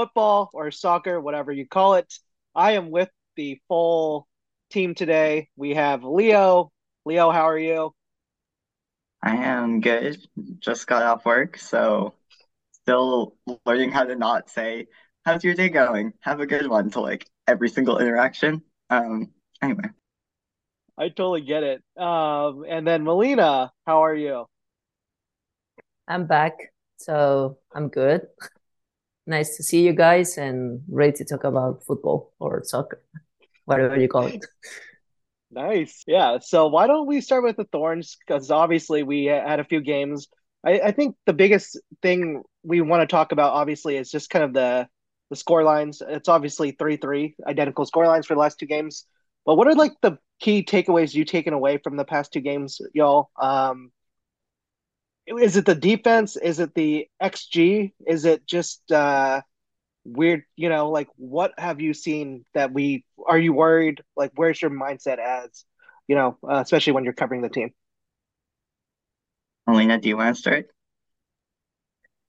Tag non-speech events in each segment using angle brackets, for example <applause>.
welcome to football or soccer, whatever you call it. I am with the full team today. We have Leo. Leo, how are you? I am good. Just got off work, so still learning how to not say, "How's your day going? Have a good one" to like every single interaction. Um, anyway, I totally get it. Um, and then Melina, how are you? I'm back, so I'm good. <laughs> Nice to see you guys and ready to talk about football or soccer, whatever you call it. Nice. Yeah. So why don't we start with the Thorns? Because obviously we had a few games. I, I think the biggest thing we want to talk about, obviously, is just kind of the the score lines. It's obviously three three identical score lines for the last two games. But what are like the key takeaways you taken away from the past two games, y'all? Um, is it the defense? Is it the XG? Is it just uh, weird? You know, like what have you seen that we are you worried? Like, where's your mindset as you know, uh, especially when you're covering the team? Melina, do you want to start?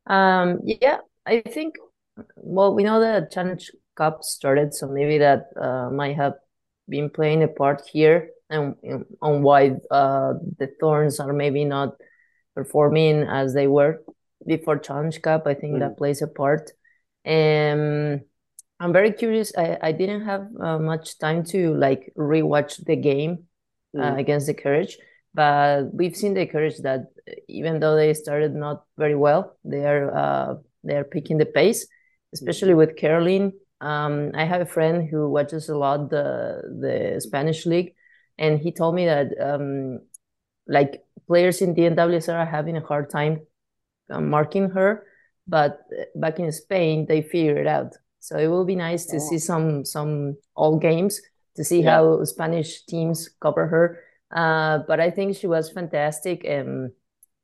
Um, yeah, I think. Well, we know the Challenge Cup started, so maybe that uh, might have been playing a part here, and on why uh, the Thorns are maybe not performing as they were before Challenge Cup. I think mm. that plays a part. Um, I'm very curious. I, I didn't have uh, much time to like rewatch the game uh, mm. against the Courage, but we've seen the Courage that even though they started not very well, they are uh, they are picking the pace, especially mm. with Kerolin. Um, I have a friend who watches a lot the the Spanish league, and he told me that um, like players in the NWSL are having a hard time uh, marking her, but back in Spain they figure it out. So it will be nice to see some some old games to see yeah. how Spanish teams cover her. Uh, but I think she was fantastic, and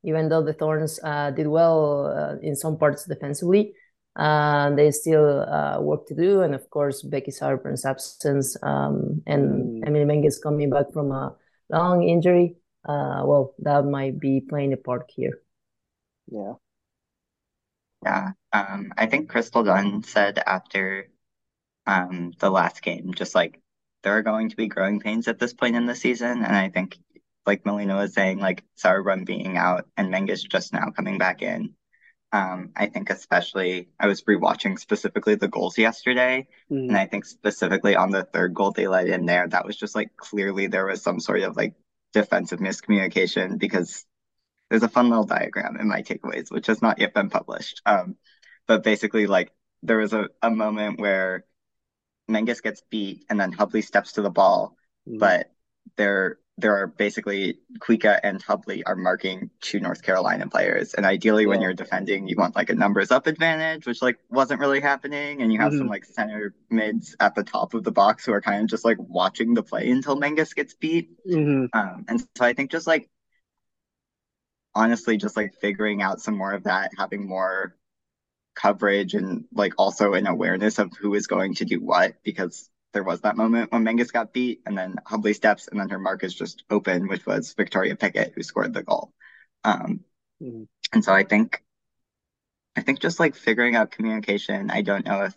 even though the Thorns uh, did well uh, in some parts defensively, uh, they still uh, work to do. And of course, Becky Sauerbrunn's absence um, and mm. Emily Menges coming back from a long injury uh, well, that might be playing a part here. Yeah. Yeah. Um, I think Crystal Dunn said after um the last game, just like there are going to be growing pains at this point in the season. And I think like Melina was saying, like Sauerbrunn being out and Menges just now coming back in. Um, I think especially I was rewatching specifically the goals yesterday, mm. and I think specifically on the third goal they let in there, that was just like clearly there was some sort of like defensive miscommunication because there's a fun little diagram in my takeaways, which has not yet been published. Um, but basically, like there was a, a moment where Menges gets beat and then Hubly steps to the ball, mm. but there there are basically Kuikka and Hubly are marking two North Carolina players. And ideally yeah. when you're defending, you want like a numbers up advantage, which like wasn't really happening. And you have mm-hmm. some like center mids at the top of the box who are kind of just like watching the play until Menges gets beat. Mm-hmm. Um, and so I think just like honestly just like figuring out some more of that, having more coverage and like also an awareness of who is going to do what because there was that moment when Menges got beat and then Hubly steps and then her mark is just open, which was Victoria Pickett who scored the goal. Um, mm-hmm. And so I think, I think just like figuring out communication, I don't know if,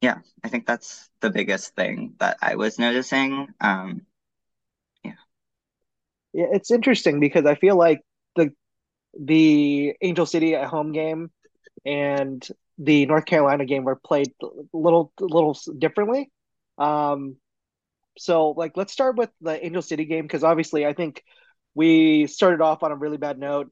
yeah, I think that's the biggest thing that I was noticing. Um, yeah. Yeah, it's interesting because I feel like the the Angel City at home game and the North Carolina game were played a little little differently. Um, so like let's start with the Angel City game because obviously I think we started off on a really bad note.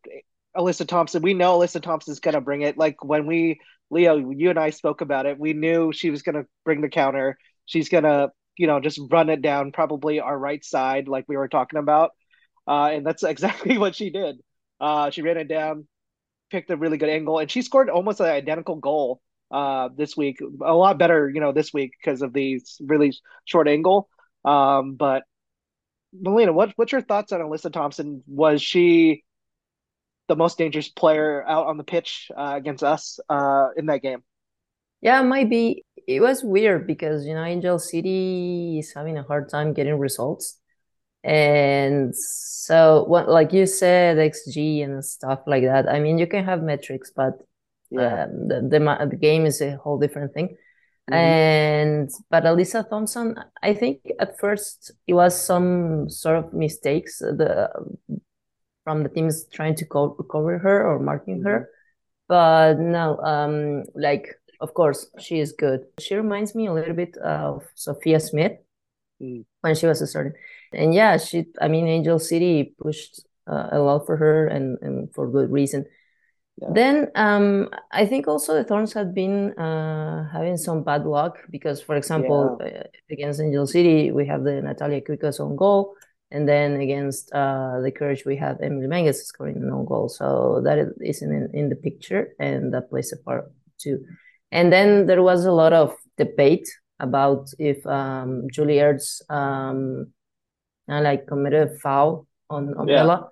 Alyssa Thompson, we know Alyssa Thompson's gonna bring it. Like when we Leo, you and I spoke about it, we knew she was gonna bring the counter. She's gonna, you know, just run it down probably our right side, like we were talking about. Uh, and that's <laughs> exactly what she did. Uh, she ran it down, picked a really good angle, and she scored almost an identical goal uh, this week. A lot better, you know, this week because of the really short angle. Um, but Melina, what what's your thoughts on Alyssa Thompson? Was she the most dangerous player out on the pitch uh, against us uh, in that game? Yeah, it might be. It was weird because you know Angel City is having a hard time getting results. And so, what, like you said, XG and stuff like that. I mean, you can have metrics, but yeah. Um, the, the, the game is a whole different thing. Mm-hmm. And but Alyssa Thompson, I think at first it was some sort of mistakes the from the teams trying to co- cover her or marking mm-hmm. her, but no, um, like of course she is good. She reminds me a little bit of Sophia Smith mm. when she was a certain, and yeah, she. I mean, Angel City pushed uh, a lot for her and and for good reason. Yeah. Then um, I think also the Thorns have been uh, having some bad luck because, for example, yeah. Uh, against Angel City, we have the Natalia Kuikka's on goal. And then against uh, the Courage, we have Emily Menges scoring an own goal. So that isn't in, in the picture, and that plays a part too. And then there was a lot of debate about if um, Julie Ertz um, like committed a foul on, on yeah. Bella.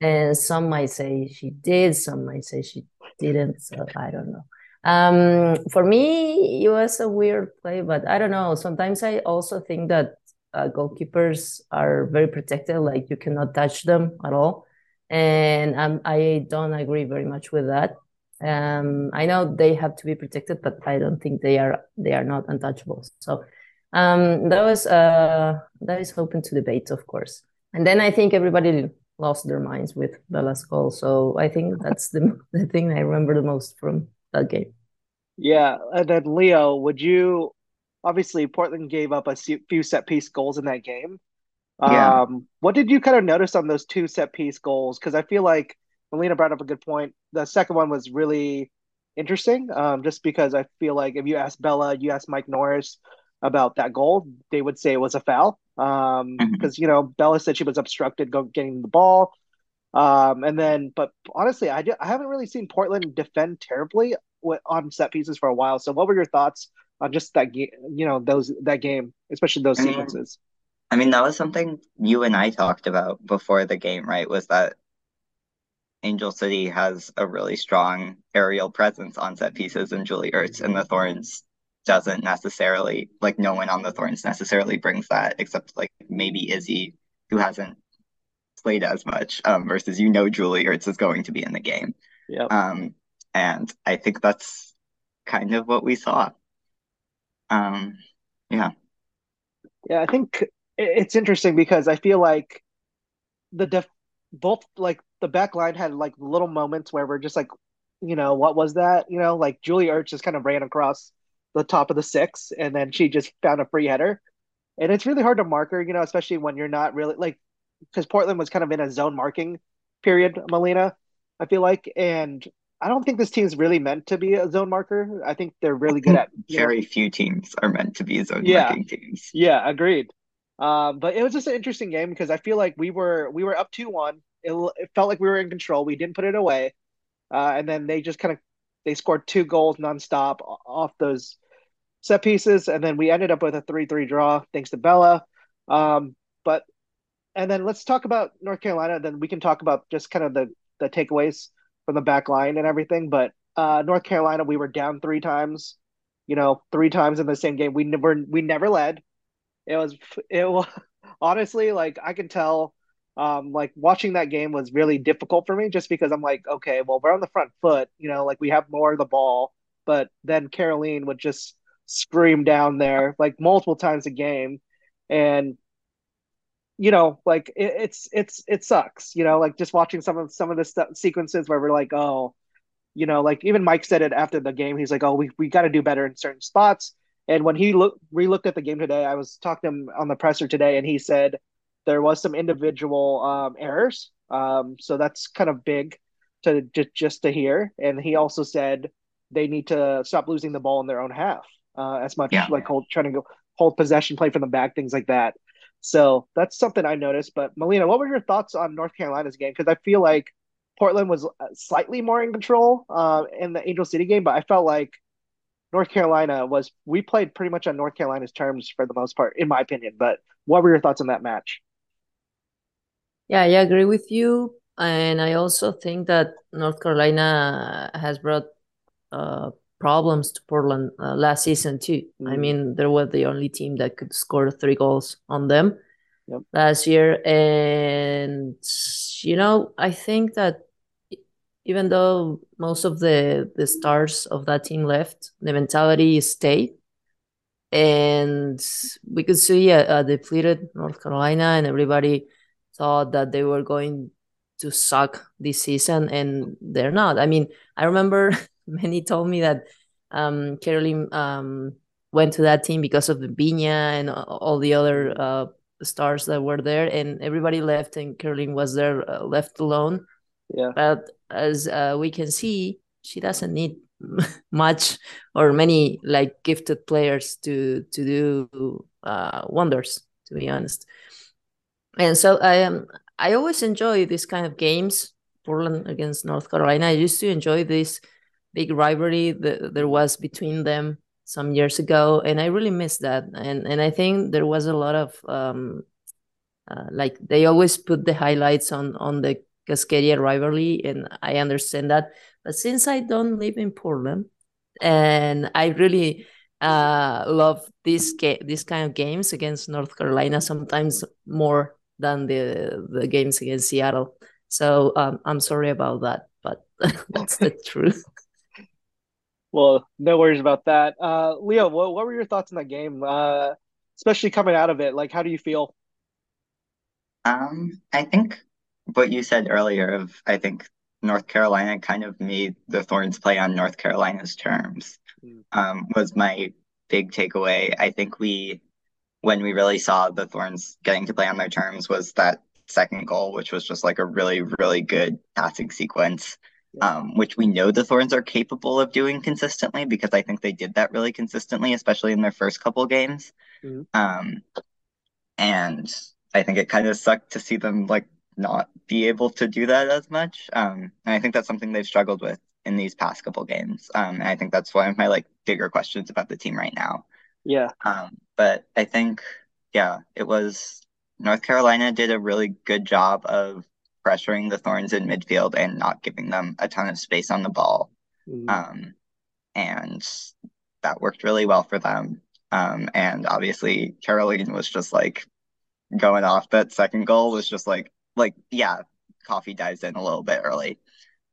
And some might say she did some might say she didn't so i don't know. Um, for me it was a weird play but i don't know. Sometimes i also think that uh, goalkeepers are very protected like you cannot touch them at all. And um, i don't agree very much with that. Um, i know they have to be protected but i don't think they are they are not untouchable. So um, that was uh, that is open to debate of course and then i think everybody lost their minds with Bella's goal. So I think that's the, <laughs> the thing I remember the most from that game. Yeah. And then, Leo, would you obviously Portland gave up a few set piece goals in that game? Yeah. Um, what did you kind of notice on those two set piece goals? Because I feel like Melina brought up a good point. The second one was really interesting, um, just because I feel like if you ask Bella, you ask Mike Norris about that goal, they would say it was a foul because um, mm-hmm. you know Bella said she was obstructed getting the ball, um, and then but honestly, I, I haven't really seen Portland defend terribly on set pieces for a while. So, what were your thoughts on just that game? You know, those that game, especially those sequences. I mean, that was something you and I talked about before the game, right? Was that Angel City has a really strong aerial presence on set pieces, and Julie Ertz and the Thorns doesn't necessarily like no one on the Thorns necessarily brings that except like maybe Izzy who hasn't played as much um, versus you know Julie Ertz is going to be in the game. Yeah. Um, and I think that's kind of what we saw. Um, yeah. Yeah, I think it's interesting because I feel like the def- both like the back line had like little moments where we're just like, you know, what was that? You know, like Julie Ertz just kind of ran across the top of the six, and then she just found a free header. And it's really hard to mark her, you know, especially when you're not really like because Portland was kind of in a zone marking period, Melina, I feel like. And I don't think this team's really meant to be a zone marker. I think they're really good at very know, few teams are meant to be zone yeah, marking teams. Yeah, agreed. Um, but it was just an interesting game because I feel like we were we were up two one. It, it felt like we were in control. We didn't put it away, uh, and then they just kind of they scored two goals nonstop off those set pieces, and then we ended up with a three-three draw thanks to Bella. Um, but and then let's talk about North Carolina. Then we can talk about just kind of the the takeaways from the back line and everything. But uh, North Carolina, we were down three times. You know, three times in the same game. We never we never led. It was it was <laughs> honestly like I can tell um, like watching that game was really difficult for me just because I'm like, okay, well, we're on the front foot, you know, like we have more of the ball, but then Kerolin would just scream down there like multiple times a game. And, you know, like it, it's, it's, it sucks, you know, like just watching some of, some of the sequences where we're like, oh, you know, like even Mike said it after the game. He's like, oh, we, we got to do better in certain spots. And when he looked, re-looked at the game today, I was talking to him on the presser today, and he said, there was some individual um, errors. Um, so that's kind of big to just just to hear. And he also said they need to stop losing the ball in their own half uh, as much yeah. like hold, trying to go hold possession, play from the back, things like that. So that's something I noticed. But Melina, what were your thoughts on North Carolina's game? Because I feel like Portland was uh, slightly more in control uh, in the Angel City game, but I felt like North Carolina was we played pretty much on North Carolina's terms for the most part, in my opinion. But what were your thoughts on that match? Yeah, I agree with you. And I also think that North Carolina has brought uh, problems to Portland uh, last season, too. Mm. I mean, they were the only team that could score three goals on them yep. last year. And, you know, I think that even though most of the the stars of that team left, the mentality stayed, and we could see a, a depleted North Carolina, and everybody thought that they were going to suck this season, and they're not. I mean, I remember <laughs> many told me that um, Kerolin um, went to that team because of Debinha and all the other uh, stars that were there, and everybody left, and Kerolin was there uh, left alone. Yeah. But as uh, we can see, she doesn't need <laughs> much or many like gifted players to to do uh, wonders. To be honest, and so I um I always enjoy these kind of games. Portland against North Carolina. I used to enjoy this big rivalry that there was between them some years ago, and I really miss that. And and I think there was a lot of um, uh, like they always put the highlights on on the Cascadia rivalry, and I understand that. But since I don't live in Portland, and I really uh, love this ga- this kind of games against North Carolina, sometimes more than the the games against Seattle. So um, I'm sorry about that, but <laughs> that's the truth. <laughs> Well, no worries about that. Uh, Leo, what, what were your thoughts on that game? Uh, especially coming out of it, like how do you feel? Um, I think what you said earlier of I think North Carolina kind of made the Thorns play on North Carolina's terms. Mm. Um, was my big takeaway. I think we when we really saw the Thorns getting to play on their terms was that second goal, which was just like a really, really good passing sequence um, which we know the Thorns are capable of doing consistently because I think they did that really consistently, especially in their first couple games. Mm-hmm. Um, and I think it kind of sucked to see them like not be able to do that as much. Um, and I think that's something they've struggled with in these past couple games. Um, and I think that's one of my like bigger questions about the team right now. Yeah. Um, but I think, yeah, it was North Carolina did a really good job of pressuring the Thorns in midfield and not giving them a ton of space on the ball. Mm-hmm. Um, and that worked really well for them. Um, and obviously, Kerolin was just like going off. That second goal was just like, like yeah, Coffey dives in a little bit early,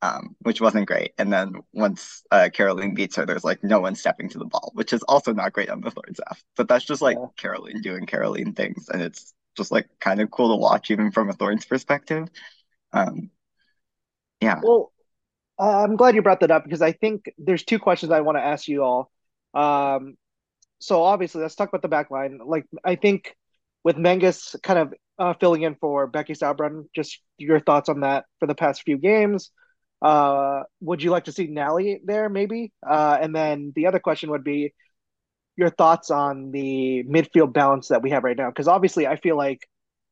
um, which wasn't great. And then once uh, Kerolin beats her, there's like no one stepping to the ball, which is also not great on the Thorns half. But that's just like yeah. Kerolin doing Kerolin things, and it's just like kind of cool to watch, even from a Thorns perspective. Um, yeah. Well, uh, I'm glad you brought that up because I think there's two questions I want to ask you all. Um, so obviously, let's talk about the back line. Like, I think with Menges kind of uh, filling in for Becky Sauerbrunn, just your thoughts on that for the past few games. Uh, would you like to see Nally there, maybe? Uh, and then the other question would be your thoughts on the midfield balance that we have right now, because obviously, I feel like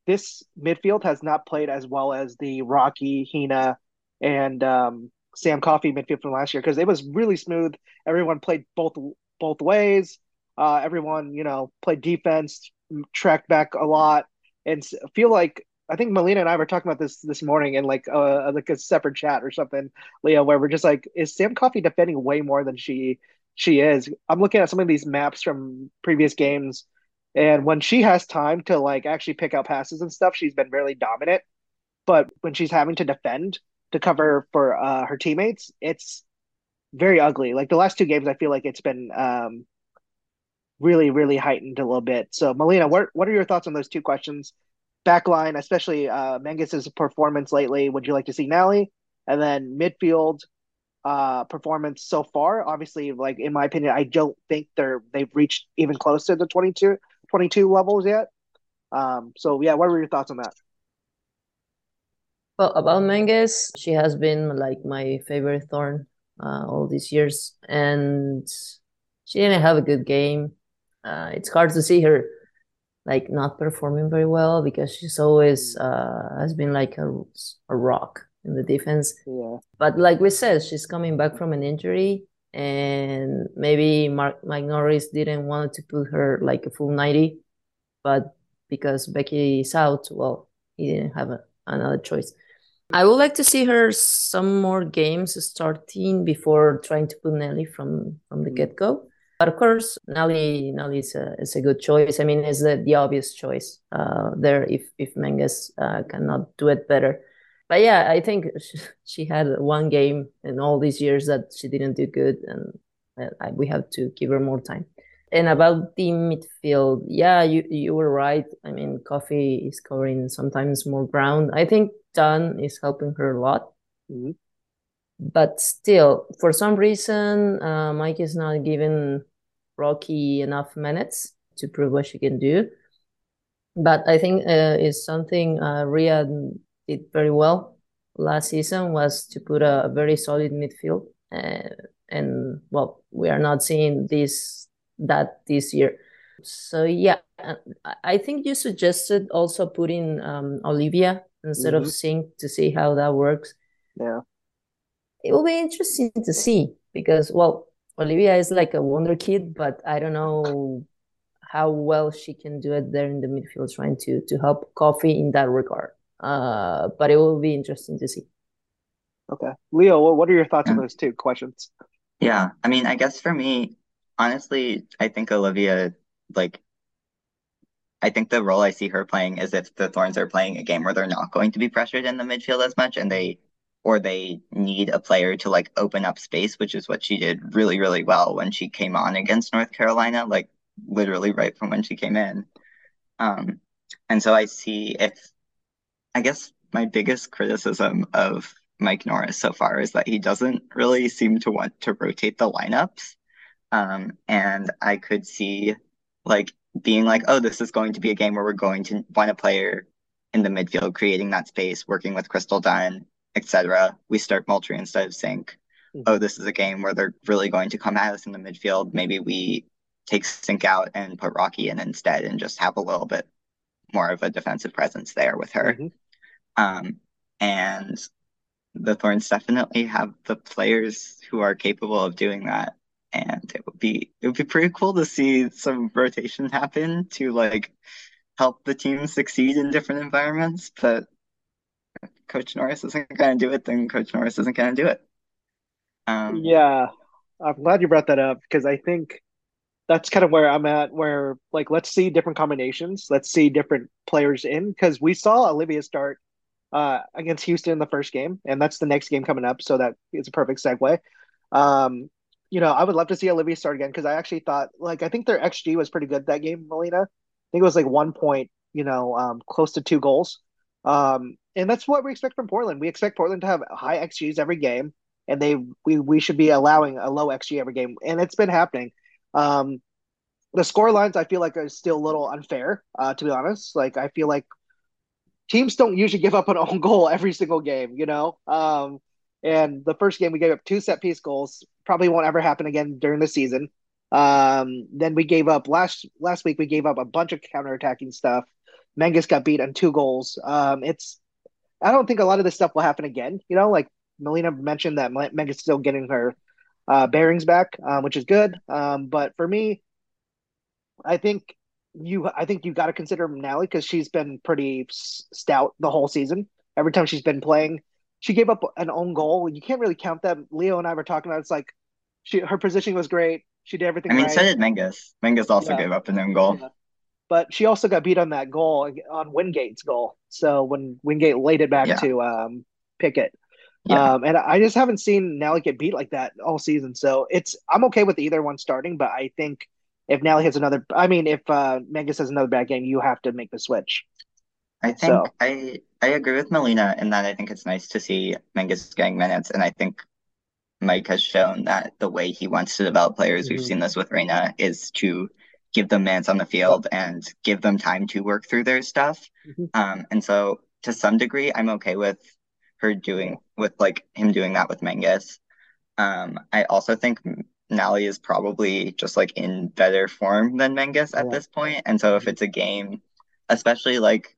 this midfield has not played as well as the Rocky, Hina, and um, Sam Coffey midfield from last year because it was really smooth. Everyone played both both ways. Uh, everyone, you know, played defense, tracked back a lot, and feel like I think Melina and I were talking about this this morning in like a like a separate chat or something, Leah, where we're just like, is Sam Coffey defending way more than she she is? I'm looking at some of these maps from previous games and when she has time to like actually pick out passes and stuff, she's been really dominant. But when she's having to defend to cover for uh, her teammates, it's very ugly. Like the last two games, I feel like it's been um, really, really heightened a little bit. So, Melina, what what are your thoughts on those two questions? Backline, especially uh, performance lately. Would you like to see Nally? And then midfield uh, performance so far. Obviously, like in my opinion, I don't think they're they've reached even close to the 22 22 levels yet. Um, so yeah, what were your thoughts on that? Well, about Menges, she has been like my favorite thorn uh, all these years, and she didn't have a good game. Uh, it's hard to see her like not performing very well because she's always uh, has been like a, a rock in the defense. Yeah. But like we said, she's coming back from an injury, and maybe Mark Mike Norris didn't want to put her like a full 90, but because Becky is out, well, he didn't have a, another choice. I would like to see her some more games starting before trying to put Nelly from from the get go. But of course, Nelly Nelly is a, is a good choice. I mean, it's the, the obvious choice uh, there if if Menges uh, cannot do it better. but yeah, I think she, she had one game in all these years that she didn't do good, and we have to give her more time. And about the midfield, yeah, you you were right. I mean, Coffey is covering sometimes more ground. I think Dunn is helping her a lot. Mm-hmm. But still, for some reason, uh, Mike is not giving Rocky enough minutes to prove what she can do. But I think uh, is something uh, Rhian did very well last season was to put a, a very solid midfield. Uh, and well, we are not seeing this that this year. So yeah, I think you suggested also putting um, Olivia instead mm-hmm. of Sinc to see how that works. Yeah, it will be interesting to see because well, Olivia is like a wonder kid, but I don't know how well she can do it there in the midfield, trying to to help Coffey in that regard. Uh, but it will be interesting to see. Okay, Leo, what are your thoughts on those two questions? Yeah, I mean, I guess for me, honestly, I think Olivia, like, I think the role I see her playing is if the Thorns are playing a game where they're not going to be pressured in the midfield as much and they or they need a player to like open up space, which is what she did really, really well when she came on against North Carolina, like literally right from when she came in. Um, and so I see if I guess my biggest criticism of Mike Norris so far is that he doesn't really seem to want to rotate the lineups. Um, and I could see like being like, oh, this is going to be a game where we're going to want a player in the midfield, creating that space, working with Crystal Dunn, etc. We start Moultrie instead of Sinc. Mm-hmm. Oh, this is a game where they're really going to come at us in the midfield. Maybe we take Sinc out and put Rocky in instead and just have a little bit more of a defensive presence there with her. Mm-hmm. Um, and the Thorns definitely have the players who are capable of doing that and it would be it would be pretty cool to see some rotation happen to like help the team succeed in different environments. But Coach Norris isn't going to do it, then Coach Norris isn't going to do it. Um, yeah, I'm glad you brought that up because I think that's kind of where I'm at. Where like let's see different combinations, let's see different players in because we saw Olivia start uh, against Houston in the first game, and that's the next game coming up. So that is a perfect segue. Um, you know, I would love to see Olivia start again because I actually thought like I think their XG was pretty good that game, Melina. I think it was like one point, you know, um, close to two goals. Um, and that's what we expect from Portland. We expect Portland to have high XGs every game, and they we we should be allowing a low XG every game, and it's been happening. Um, the score lines I feel like are still a little unfair, uh, to be honest. Like I feel like teams don't usually give up an own goal every single game, you know. Um, and the first game we gave up two set piece goals. Probably won't ever happen again during the season. Um, then we gave up last last week. We gave up a bunch of counter attacking stuff. Menges got beat on two goals. Um, it's I don't think a lot of this stuff will happen again. You know, like Melina mentioned that Menges still getting her uh, bearings back, um, which is good. Um, but for me, I think you I think you got to consider Nally because she's been pretty stout the whole season. Every time she's been playing, she gave up an own goal. You can't really count that. Leo and I were talking about. It's like she her positioning was great. She did everything. I mean, right. so did Menges. Menges also yeah. gave up an own goal. Yeah. But she also got beat on that goal on Wingate's goal. So when Wingate laid it back yeah. to um, Pickett. Um, and I just haven't seen Nally get beat like that all season. So it's I'm okay with either one starting, but I think if Nally has another, I mean, if uh, Menges has another bad game, you have to make the switch. I think so. I I agree with Melina in that I think it's nice to see Menges getting minutes, and I think Mike has shown that the way he wants to develop players, mm-hmm. we've seen this with Reyna, is to give them minutes on the field and give them time to work through their stuff. Mm-hmm. Um, and so to some degree, I'm okay with her doing with like him doing that with Menges. Um, I also think Nally is probably just like in better form than Menges at yeah. this point. And so if mm-hmm. it's a game, especially like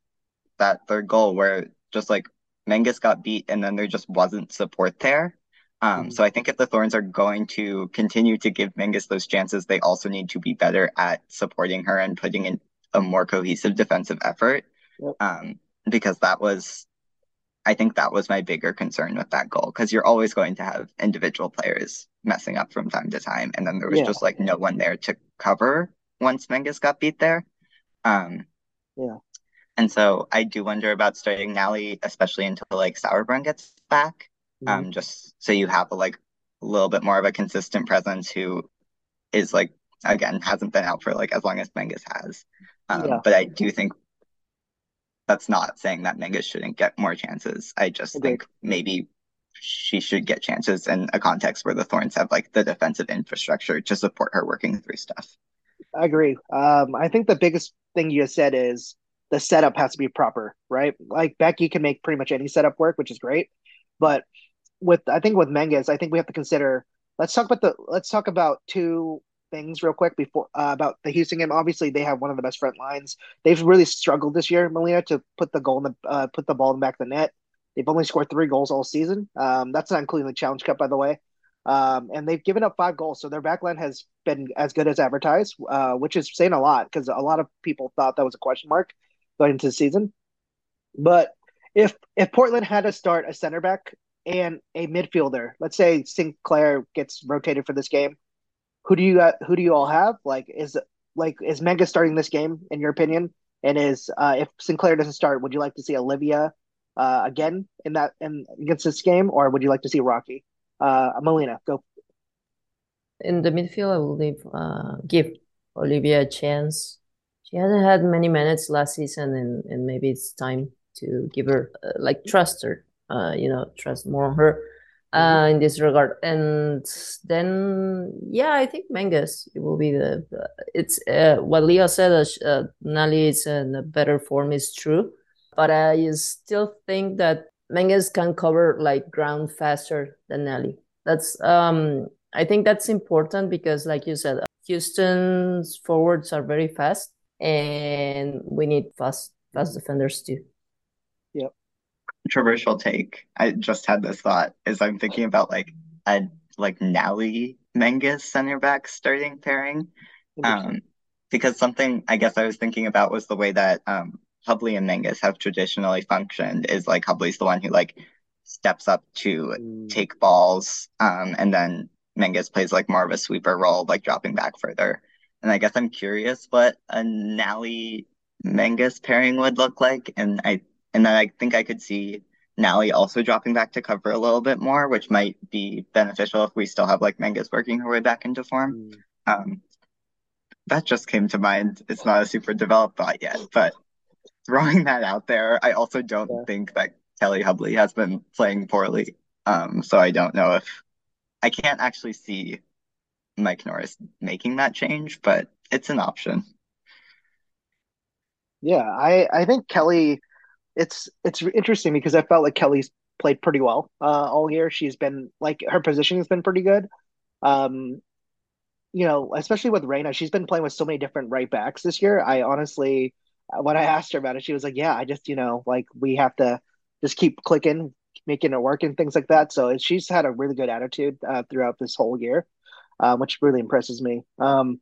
that third goal where just like Menges got beat and then there just wasn't support there. Um, mm-hmm. So I think if the Thorns are going to continue to give Menges those chances, they also need to be better at supporting her and putting in a more cohesive defensive effort. Yep. Um, because that was, I think that was my bigger concern with that goal because you're always going to have individual players messing up from time to time, and then there was yeah. just like no one there to cover once Menges got beat there. Um, yeah. And so I do wonder about starting Nally, especially until like Sauerbrunn gets back. Mm-hmm. Um, just so you have a, like a little bit more of a consistent presence who is like again hasn't been out for like as long as Menges has. Um, yeah. But I do think that's not saying that Menges shouldn't get more chances. I just okay. think maybe she should get chances in a context where the Thorns have like the defensive infrastructure to support her working through stuff. I agree. Um, I think the biggest thing you said is the setup has to be proper, right? Like Becky can make pretty much any setup work, which is great. But with I think with Menges, I think we have to consider. Let's talk about the. Let's talk about two things real quick before uh, about the Houston game. Obviously, they have one of the best front lines. They've really struggled this year, Melina, to put the goal in the uh, put the ball in the back of the net. They've only scored three goals all season. Um, that's not including the Challenge Cup, by the way. Um, and they've given up five goals, so their backline has been as good as advertised, uh, which is saying a lot because a lot of people thought that was a question mark going into the season. But if if Portland had to start a center back and a midfielder, let's say Sinclair gets rotated for this game, who do you who do you all have? Like is like is Menges starting this game in your opinion? And is uh, if Sinclair doesn't start, would you like to see Olivia uh, again in that in against this game, or would you like to see Rocky? Uh, Melina, go. In the midfield, I will leave, uh, give Olivia a chance. She hasn't had many minutes last season, and, and maybe it's time to give her uh, like trust her. Uh, you know, trust more on her uh, in this regard. And then, yeah, I think Menges it will be the. It's uh, what Leo said. Uh, uh Nally is in a better form is true, but I still think that Menges can cover like ground faster than Nally. That's um. I think that's important because, like you said, Houston's forwards are very fast, and we need fast fast defenders too controversial take. I just had this thought is I'm thinking about like a like Nally Menges center back starting pairing. Um, because something I guess I was thinking about was the way that um Hubly and Menges have traditionally functioned is like Hubly's the one who like steps up to mm. take balls, um, and then Menges plays like more of a sweeper role, like dropping back further. And I guess I'm curious what a Nally Menges pairing would look like. And I and then I think I could see Nally also dropping back to cover a little bit more, which might be beneficial if we still have like Menges working her way back into form. Mm. Um, that just came to mind. It's not a super developed thought yet, but throwing that out there, I also don't yeah. think that Kelli Hubly has been playing poorly. Um, so I don't know if I can't actually see Mike Norris making that change, but it's an option. Yeah, I I think Kelly it's it's interesting because I felt like Kelli's played pretty well uh, all year. She's been like her position has been pretty good. Um, you know, especially with Reyna, she's been playing with so many different right backs this year. I honestly, when I asked her about it, she was like, "Yeah, I just you know like we have to just keep clicking, making it work, and things like that." So she's had a really good attitude uh, throughout this whole year, uh, which really impresses me. Um,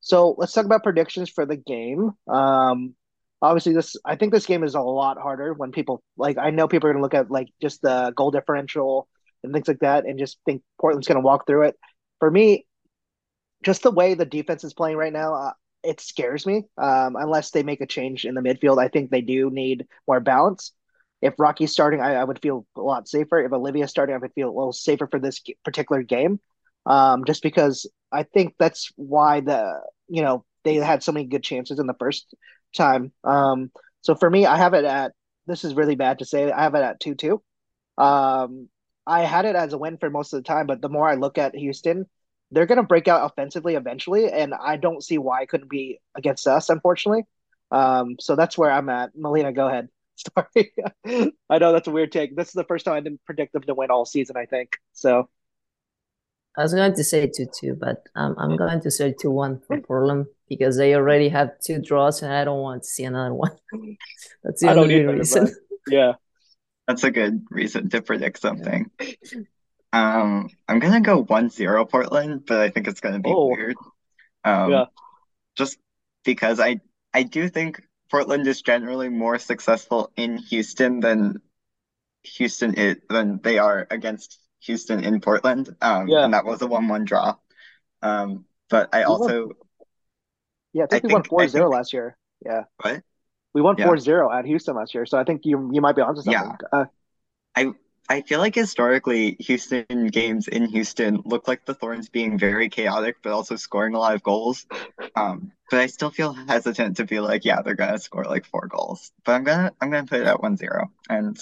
so let's talk about predictions for the game. Um, obviously this I think this game is a lot harder when people like I know people are gonna look at like just the goal differential and things like that and just think Portland's gonna walk through it. For me, just the way the defense is playing right now, uh, it scares me. Um, unless they make a change in the midfield, I think they do need more balance. If Rocky's starting, I, I would feel a lot safer. If Olivia's starting, I would feel a little safer for this particular game. Um, just because I think that's why the you know they had so many good chances in the first time. Um, so for me, I have it at this is really bad to say. I have it at two two. Um, I had it as a win for most of the time, but the more I look at Houston, they're going to break out offensively eventually, and I don't see why it couldn't be against us, unfortunately. Um, so that's where I'm at. Melina, go ahead. <laughs> Sorry, I know that's a weird take. This is the first time I didn't predict them to win all season. I think so. I was going to say 2 2, but um, I'm going to say 2 1 for Portland because they already have two draws and I don't want to see another one. <laughs> That's the only reason. Yeah. That's a good reason to predict something. Um, I'm going to go one zero Portland, but I think it's going to be oh. weird. Um, yeah. Just because I, I do think Portland is generally more successful in Houston than Houston is, than they are against Houston in Portland. Um, yeah. and that was a one-one draw. Um, but I we also, won, yeah, I think I we won 4-0 last year. Yeah. What? We won Yeah. 4-0 at Houston last year, so I think you you might be onto something. Yeah. Uh, I I feel like historically Houston games in Houston look like the Thorns being very chaotic, but also scoring a lot of goals. Um, but I still feel hesitant to be like, yeah, they're gonna score like four goals. But I'm gonna I'm gonna put it at 1-0, and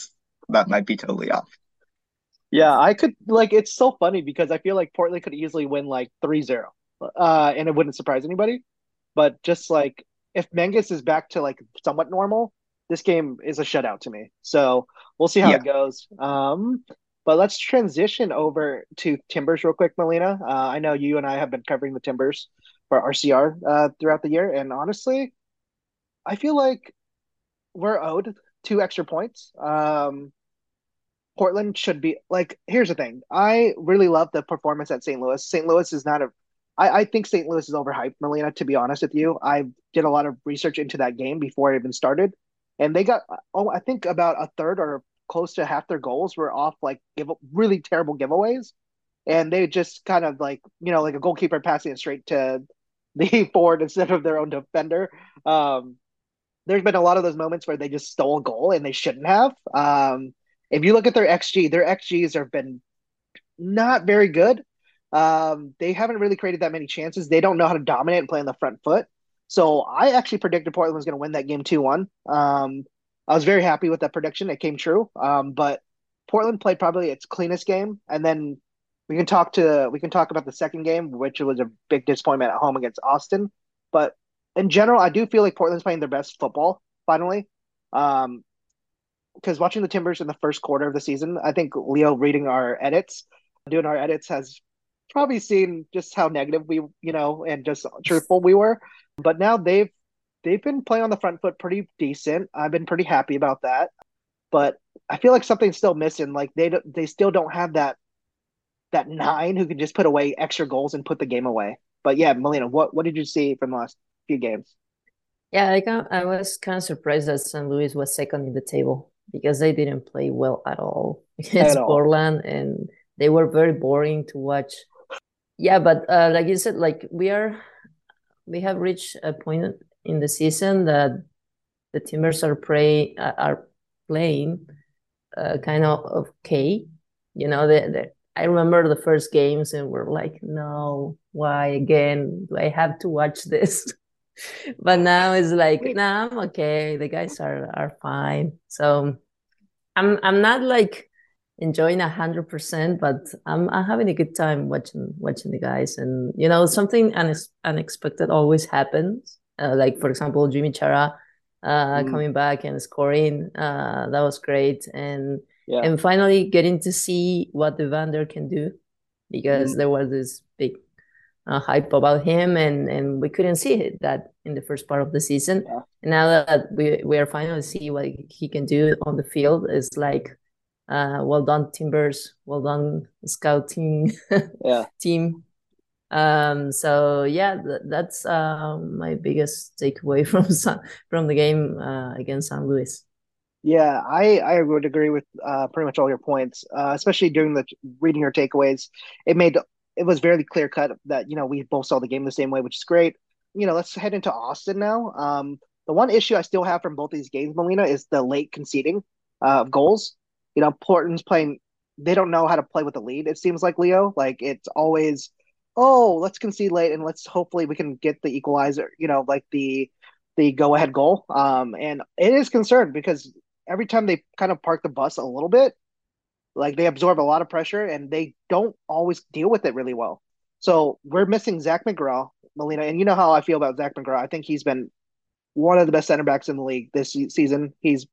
that might be totally off. Yeah, I could like it's so funny because I feel like Portland could easily win like 3-0. Uh, and it wouldn't surprise anybody. But just like if Menges is back to like somewhat normal, this game is a shutout to me. So we'll see how Yeah. it goes. Um, but let's transition over to Timbers real quick, Melina. Uh, I know you and I have been covering the Timbers for RCR uh, throughout the year, and honestly, I feel like we're owed two extra points. Um, Portland should be like. Here's the thing. I really love the performance at St. Louis. St. Louis is not a. I, I think St. Louis is overhyped, Melina. To be honest with you, I did a lot of research into that game before it even started, and they got. Oh, I think about a third or close to half their goals were off like give really terrible giveaways, and they just kind of like you know like a goalkeeper passing it straight to <laughs> the forward instead of their own defender. Um, there's been a lot of those moments where they just stole a goal and they shouldn't have. Um, if you look at their XG, their XGs have been not very good. Um, they haven't really created that many chances. They don't know how to dominate and play on the front foot. So I actually predicted Portland was going to win that game 2 1. Um, I was very happy with that prediction. It came true. Um, but Portland played probably its cleanest game. And then we can talk to we can talk about the second game, which was a big disappointment at home against Austin. But in general, I do feel like Portland's playing their best football finally. Um, because watching the Timbers in the first quarter of the season, I think Leo reading our edits, doing our edits, has probably seen just how negative we, you know, and just truthful we were. But now they've they've been playing on the front foot pretty decent. I've been pretty happy about that. But I feel like something's still missing. Like they they still don't have that that nine who can just put away extra goals and put the game away. But yeah, Melina, what what did you see from the last few games? Yeah, I I was kind of surprised that San Luis was second in the table because they didn't play well at all <laughs> against At all. Portland and they were very boring to watch. Yeah, but uh, like you said, like we are, we have reached a point in the season that the Timbers are play uh, are playing uh, kind of okay. You know, I remember the first games and we're like, no, why again? Do I have to watch <laughs> this? But now it's like, nah, I'm okay. The guys are are fine. So I'm I'm not like enjoying a hundred percent, but I'm I'm having a good time watching watching the guys. And you know, something unex- unexpected always happens. Uh, like for example, Yimmi Chara uh, Mm. coming back and scoring. Uh, that was great. And Yeah. and finally getting to see what Evander can do because Mhm. there was this uh, hype about him and and we couldn't see it, that in the first part of the season Yeah. and now that we we are finally see what he can do on the field it's like uh well done timbers well done scouting <laughs> Yeah. team um so yeah th- that's uh, my biggest takeaway <laughs> from San- from the game uh, against San Luis Yeah, I I would agree with uh, pretty much all your points, uh, especially during the reading your takeaways. It made it was very clear cut that you know we both saw the game the same way, which is great. You know, let's head into Austin now. Um, the one issue I still have from both these games, Molina, is the late conceding uh, of goals. You know, Portland's playing; they don't know how to play with the lead. It seems like Leo, like it's always, oh, let's concede late and let's hopefully we can get the equalizer. You know, like the the go ahead goal. Um, and it is concerned because every time they kind of park the bus a little bit, like they absorb a lot of pressure and they don't always deal with it really well. So we're missing Zac McGraw, Melina, and you know how I feel about Zac McGraw. I think he's been one of the best center backs in the league this season. He's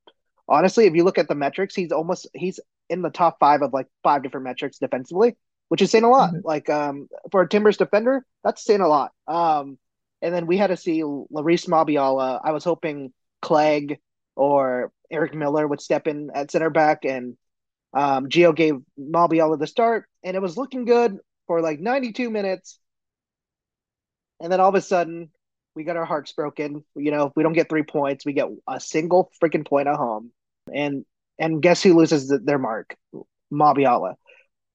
honestly, if you look at the metrics, he's almost he's in the top five of like five different metrics defensively, which is saying a lot. Mhm. Like um for a Timbers defender, that's saying a lot. Um and then we had to see Larrys Mabiala. I was hoping Clegg or Eric Miller would step in at center back, and um, Gio gave Mabiala the start, and it was looking good for like 92 minutes. And then all of a sudden, we got our hearts broken. You know, if we don't get three points, we get a single freaking point at home. And and guess who loses the, their mark? Mabiala.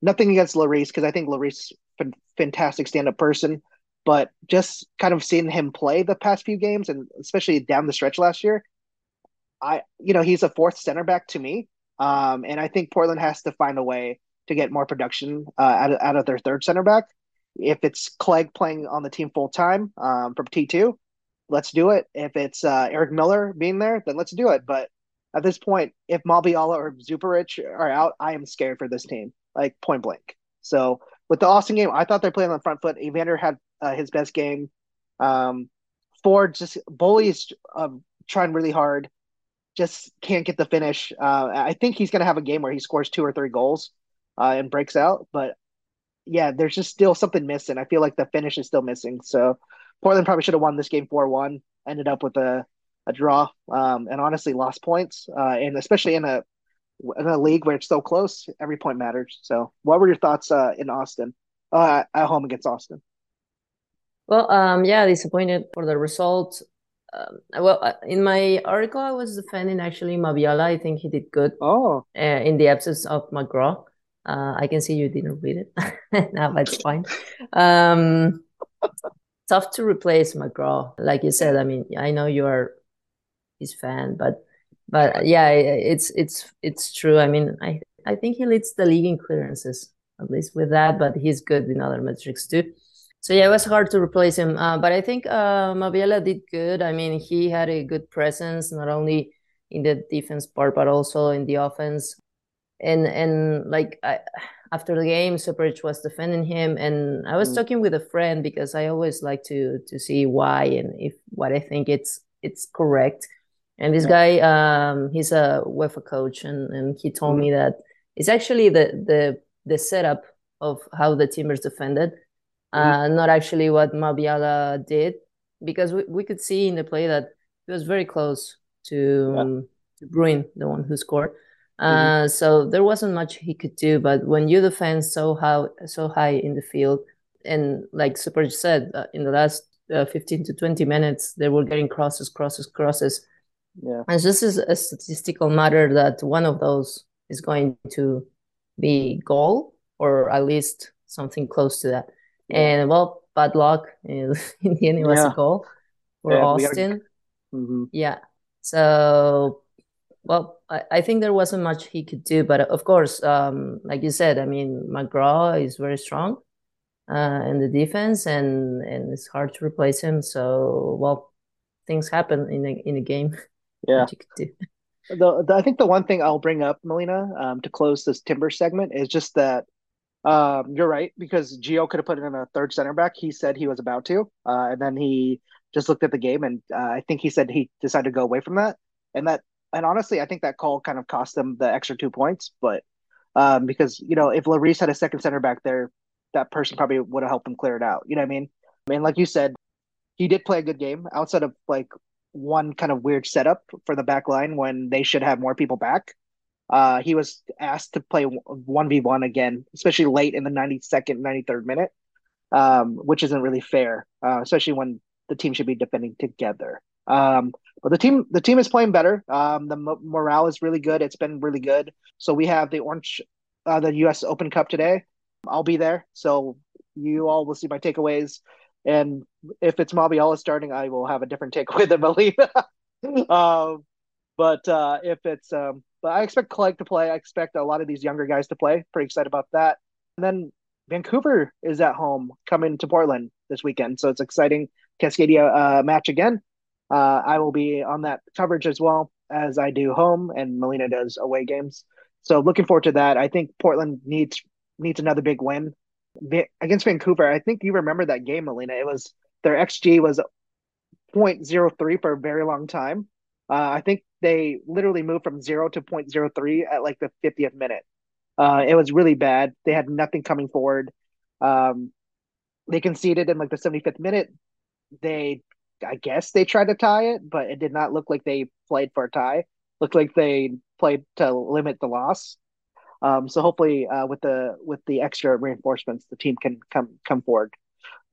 Nothing against Larrys because I think Larrys f- fantastic stand up person, but just kind of seeing him play the past few games and especially down the stretch last year, I you know he's a fourth center back to me, um, and I think Portland has to find a way to get more production uh, out of, out of their third center back. If it's Clegg playing on the team full time um, from T two, let's do it. If it's uh, Eric Miller being there, then let's do it. But at this point, if Mabiala or Zuparic are out, I am scared for this team, like point blank. So with the Austin game, I thought they're playing on the front foot. Evander had uh, his best game. Um, Ford just bullies uh, trying really hard, just can't get the finish. Uh, I think he's going to have a game where he scores two or three goals uh, and breaks out. But yeah, there's just still something missing. I feel like the finish is still missing. So Portland probably should have won this game four one. Ended up with a a draw, um, and honestly lost points. Uh, and especially in a in a league where it's so close, every point matters. So, what were your thoughts uh, in Austin, uh, at home against Austin? Well, um, yeah, disappointed for the result. Um, well, uh, in my article, I was defending actually Mabiala. I think he did good. Oh, uh, in the absence of McGraw. Uh, I can see you didn't read it. <laughs> now that's fine. Um, tough to replace McGraw, like you said. I mean, I know you are his fan, but but yeah, it's it's it's true. I mean, I I think he leads the league in clearances, at least with that. But he's good in other metrics too. So yeah, it was hard to replace him. Uh, but I think uh, Mabiala did good. I mean, he had a good presence not only in the defense part but also in the offense. And and like I, after the game, Zuparic was defending him, and I was mm. talking with a friend because I always like to to see why and if what I think it's it's correct. And this yeah. guy, um, he's a UEFA coach, and and he told mm. me that it's actually the the the setup of how the Timbers defended uh, not actually what Mabiala did, because we, we could see in the play that he was very close to, yeah. um, to Bruin, the one who scored. Uh, mm-hmm. So there wasn't much he could do. But when you defend so high, so high in the field, and like Super said, uh, in the last uh, 15 to 20 minutes, they were getting crosses, crosses, crosses. Yeah. And this is a statistical matter that one of those is going to be goal or at least something close to that. And well, bad luck. is <laughs> in the end, it was yeah. a goal for yeah, Austin. Gotta... Mm-hmm. Yeah. So, well, I, I think there wasn't much he could do, but of course, um, like you said, I mean, McGraw is very strong uh, in the defense, and and it's hard to replace him. So, well, things happen in a in a game. <laughs> Yeah. The, the, I think the one thing I'll bring up, Melina, um, to close this Timber segment is just that um, you're right because Gio could have put in a third center back. He said he was about to, uh, and then he just looked at the game, and uh, I think he said he decided to go away from that. And that, and honestly, I think that call kind of cost them the extra two points. But um, because you know, if Larrys had a second center back there, that person probably would have helped him clear it out. You know what I mean? I mean, like you said, he did play a good game outside of like one kind of weird setup for the back line when they should have more people back. Uh, he was asked to play one v one again, especially late in the ninety second, ninety third minute, um, which isn't really fair, uh, especially when the team should be defending together. Um, but the team, the team is playing better. Um, the morale is really good. It's been really good. So we have the orange, uh, the U.S. Open Cup today. I'll be there, so you all will see my takeaways. And if it's Mabiala starting, I will have a different <laughs> takeaway than Melina. <laughs> um, but uh, if it's um, but I expect Clegg to play. I expect a lot of these younger guys to play. Pretty excited about that. And then Vancouver is at home coming to Portland this weekend, so it's exciting. Cascadia uh, match again. Uh, I will be on that coverage as well as I do home, and Melina does away games. So looking forward to that. I think Portland needs needs another big win against Vancouver. I think you remember that game, Melina. It was their xG was 0.03 for a very long time. Uh, I think they literally moved from zero to 0.03 at like the 50th minute. Uh, it was really bad. They had nothing coming forward. Um, they conceded in like the 75th minute. They, I guess, they tried to tie it, but it did not look like they played for a tie. Looked like they played to limit the loss. Um, so hopefully, uh, with the with the extra reinforcements, the team can come come forward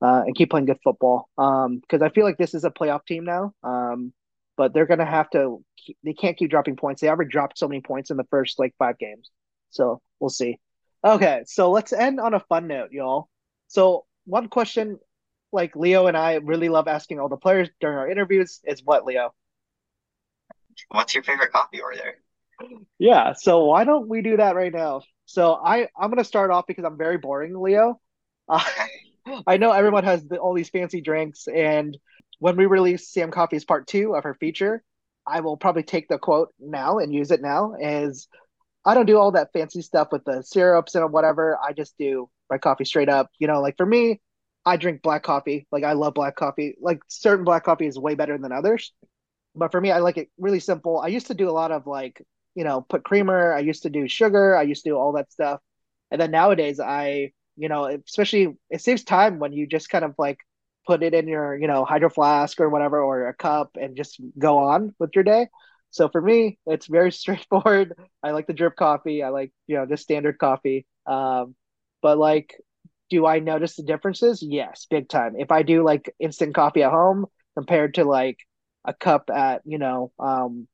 uh, and keep playing good football. Because um, I feel like this is a playoff team now. Um, but they're going to have to. They can't keep dropping points. They already dropped so many points in the first like five games, so we'll see. Okay, so let's end on a fun note, y'all. So one question, like Leo and I really love asking all the players during our interviews is what Leo. what's your favorite coffee order? Yeah, so why don't we do that right now? So I I'm gonna start off because I'm very boring, Leo. <laughs> Uh, I know everyone has the, all these fancy drinks, and when we release Sam Coffey's part two of her feature, I will probably take the quote now and use it now. As I don't do all that fancy stuff with the syrups and whatever. I just do my coffee straight up. You know, like for me, I drink black coffee. Like I love black coffee. Like certain black coffee is way better than others. But for me, I like it really simple. I used to do a lot of like, you know, put creamer. I used to do sugar. I used to do all that stuff. And then nowadays, I, you know, especially it saves time when you just kind of like put it in your, you know, hydro flask or whatever, or a cup and just go on with your day. So for me, it's very <laughs> straightforward. I like the drip coffee. I like, you know, just standard coffee. Um, but like, do I notice the differences? Yes, big time. If I do like instant coffee at home compared to like a cup at, you know, um,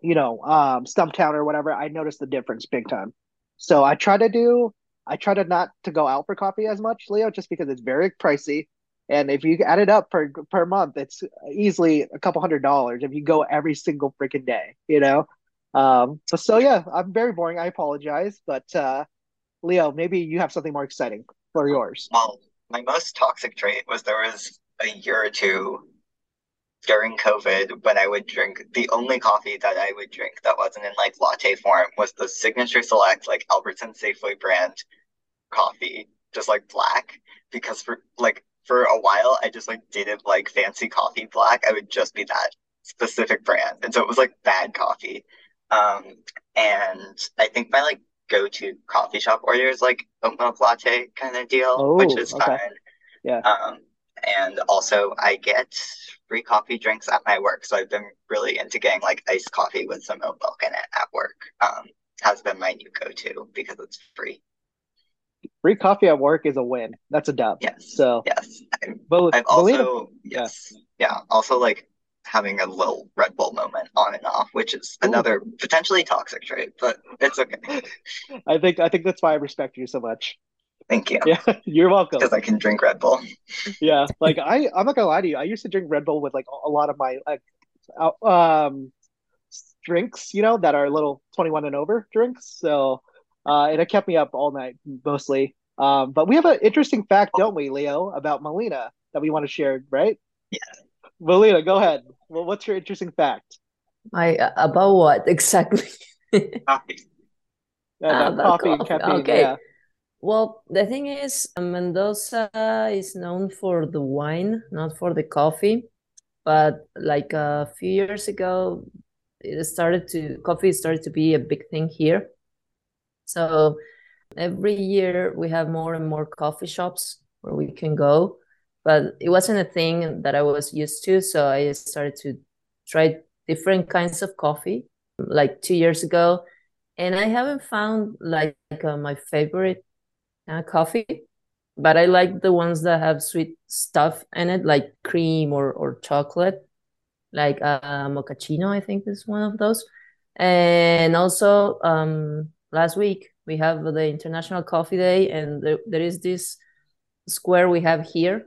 you know, um, Stumptown or whatever, I notice the difference big time. So I try to do, I try to not to go out for coffee as much, Leo, just because it's very pricey. And if you add it up per per month, it's easily a couple hundred dollars if you go every single freaking day, you know. Um, so so yeah, I'm very boring. I apologize, but uh, Leo, maybe you have something more exciting for yours. Well, my most toxic trait was there was a year or two during COVID when I would drink the only coffee that I would drink that wasn't in like latte form was the Signature Select like Albertson Safeway brand coffee, just like black. Because for like for a while I just like didn't like fancy coffee black. I would just be that specific brand. And so it was like bad coffee. Um and I think my like go to coffee shop order is like oat milk latte kind of deal, Oh, which is okay. fine. Yeah. Um and also I get free coffee drinks at my work. So I've been really into getting like iced coffee with some oat milk in it at work. Um, has been my new go-to because it's free. Free coffee at work is a win. That's a dub. Yes. So, Yes. I- but I've also yes. Yeah. Also like having a little Red Bull moment on and off, which is Ooh. another potentially toxic trait, but it's okay. <laughs> I think I think that's why I respect you so much. Thank you. Yeah, <laughs> you're welcome. Because I can drink Red Bull. Yeah, like I, I'm not gonna lie to you. I used to drink Red Bull with like a lot of my like, um, drinks, you know, that are little 21 and over drinks. So, uh, and it kept me up all night mostly. Um, but we have an interesting fact, don't we, Leo, about Melina that we want to share, right? Yeah. Melina, go ahead. Well, what's your interesting fact? I about what exactly? <laughs> Coffee. Uh, Ah, about about coffee and coffee. caffeine. Okay. Yeah. Well, the thing is, uh, Mendoza is known for the wine, not for the coffee. But like a few years ago, it started to coffee started to be a big thing here. So every year we have more and more coffee shops where we can go. But it wasn't a thing that I was used to, so I started to try different kinds of coffee like two years ago. And I haven't found like uh, my favorite uh, coffee, but I like the ones that have sweet stuff in it, like cream or, or chocolate, like uh, mochaccino, I think is one of those. And also, um, last week we have the International Coffee Day, and there, there is this square we have here,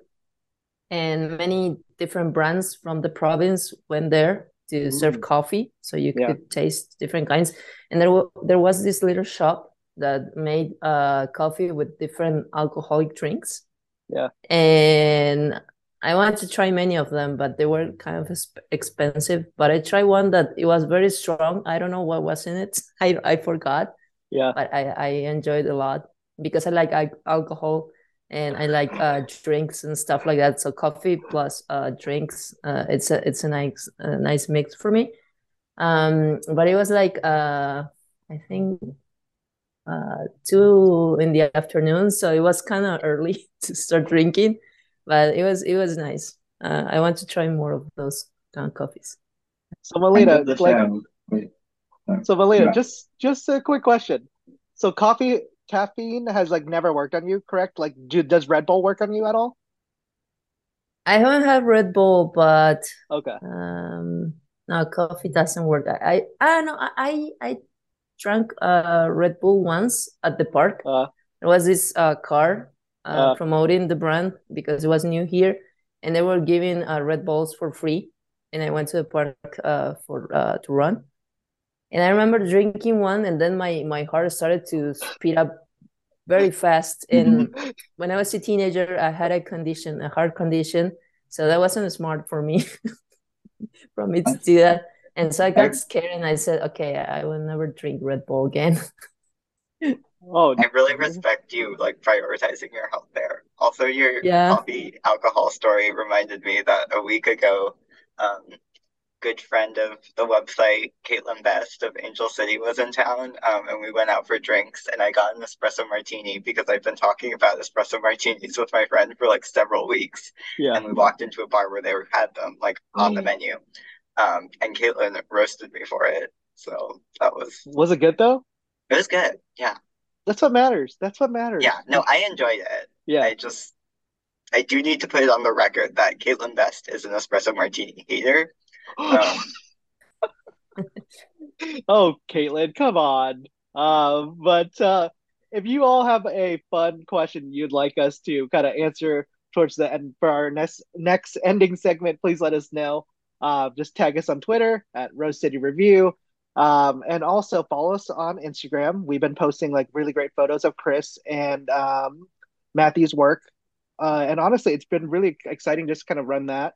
and many different brands from the province went there to serve Mm. coffee, so you Yeah. could taste different kinds. And there, wa- there was this little shop that made uh, coffee with different alcoholic drinks. Yeah. And I wanted to try many of them, but they were kind of expensive. But I tried one that it was very strong. I don't know what was in it. <laughs> I, I forgot, Yeah. but I, I enjoyed a lot because I like alcohol and I like uh, drinks and stuff like that. So coffee plus uh, drinks, uh, it's a it's a nice a nice mix for me. Um, but it was like uh, I think uh, two in the afternoon, so it was kind of early <laughs> to start drinking, but it was it was nice. Uh, I want to try more of those kind of coffees. So Melina, End of the like. Wait. So Melina, Yeah. just just a quick question. So coffee caffeine has like never worked on you, correct? Like, do, does Red Bull work on you at all? I haven't had Red Bull, but Okay. um, no, coffee doesn't work. I I, I don't know. I I I drank uh Red Bull once at the park. Uh, There was this uh, car uh, Uh. promoting the brand because it was new here, and they were giving uh, Red Bulls for free. and I went to the park uh, for uh, to run. And I remember drinking one, and then my my heart started to speed up very fast. And when I was a teenager, I had a condition, a heart condition, so that wasn't smart for me, <laughs> for me to do that. And so I got scared, and I said, "Okay, I will never drink Red Bull again." <laughs> Oh, I really respect you like prioritizing your health there. Also, your Yeah. coffee alcohol story reminded me that a week ago, um, good friend of the website, Caitlin Best of Angel City, was in town, um, and we went out for drinks. And I got an espresso martini because I've been talking about espresso martinis with my friend for like several weeks. Yeah. And we walked into a bar where they had them like on the Mm. menu, um, and Caitlin roasted me for it. So that was Was it good though? it was good. Yeah, That's what matters. That's what matters. yeah. No, I enjoyed it. Yeah. I just I do need to put it on the record that Caitlin Best is an espresso martini hater. Um, <laughs> Oh, Caitlin, come on. Uh, but uh, if you all have a fun question you'd like us to kind of answer towards the end for our next next ending segment, please let us know. Uh, just tag us on Twitter at Rose City Review. Um, and also follow us on Instagram. We've been posting like really great photos of Chris and um, Matthew's work. Uh, and honestly, it's been really exciting just kind of run that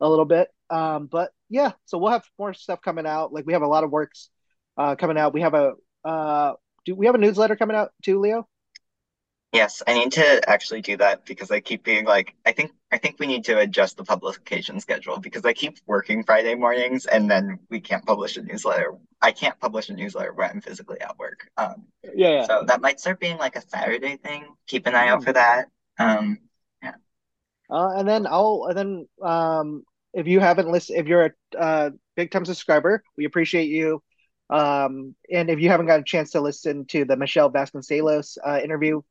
a little bit. Um, but yeah, so we'll have more stuff coming out. Like we have a lot of works uh, coming out. We have a uh, do we have a newsletter coming out too, Leo? yes, I need to actually do that because I keep being like, I think I think we need to adjust the publication schedule because I keep working Friday mornings and then we can't publish a newsletter. I can't publish a newsletter when I'm physically at work. Um, Yeah, yeah. so that might start being like a Saturday thing. Keep an eye out for that. Um, Uh, and then I'll and then um, if you haven't listened, if you're a uh, big time subscriber, we appreciate you. Um, and if you haven't got a chance to listen to the Michelle Vasconcelos uh, interview,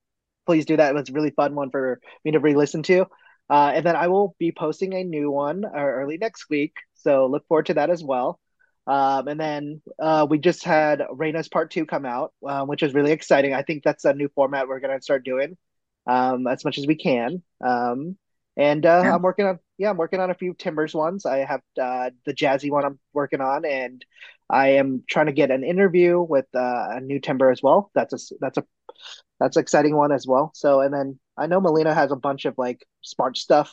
please do that. It was a really fun one for me to re-listen to. Uh, and then I will be posting a new one uh, early next week, so look forward to that as well. Um, and then uh, we just had Reyna's Part Two come out, uh, which is really exciting. I think that's a new format we're gonna start doing um, as much as we can. Um, and uh, Yeah. I'm working on yeah, I'm working on a few Timbers ones. I have uh, the jazzy one I'm working on, and I am trying to get an interview with uh, a new Timber as well. That's a that's a that's an exciting one as well. So and then I know Melina has a bunch of like smart stuff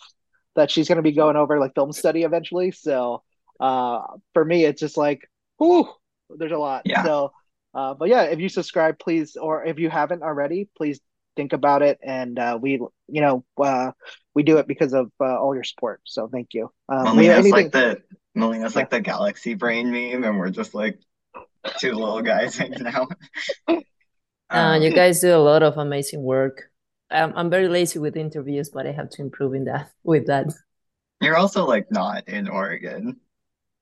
that she's going to be going over like film study eventually. So uh, for me, it's just like, whoo, there's a lot. Yeah. So, uh, but yeah, if you subscribe, please, or if you haven't already, please think about it. And uh, we, you know, uh, we do it because of uh, all your support. So thank you. Um, Leah, Melina's anything? like the Melina's like the galaxy brain meme, and we're just like two little guys <laughs> hanging out. Uh, Um, you guys do a lot of amazing work. I'm I'm very lazy with interviews, but I have to improve in that with that. you're also like not in Oregon,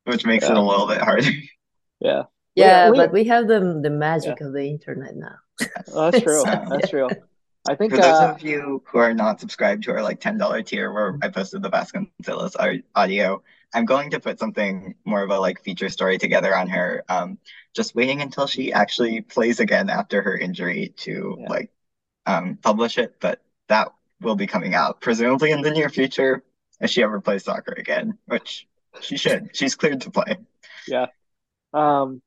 which makes it a little bit harder. Yeah, Yeah, Leah- but we have the the magic of the internet now. Oh, that's <laughs> true. So- That's true. I think For those uh, of you who are not subscribed to our like ten dollar tier where I posted the Vasconcelos audio, I'm going to put something more of a like feature story together on her. Um, just waiting until she actually plays again after her injury to Yeah. like um publish it, but that will be coming out presumably in the near future if she ever plays soccer again, which she should. She's cleared to play. Yeah. Um,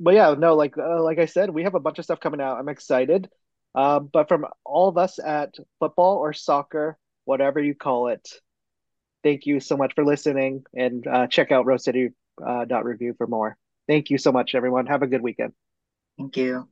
but yeah, no, like uh, like I said, we have a bunch of stuff coming out. I'm excited. Um, but from all of us at football or soccer, whatever you call it, thank you so much for listening and uh, check out City uh, for more. Thank you so much, everyone. Have a good weekend. Thank you.